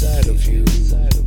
inside of you.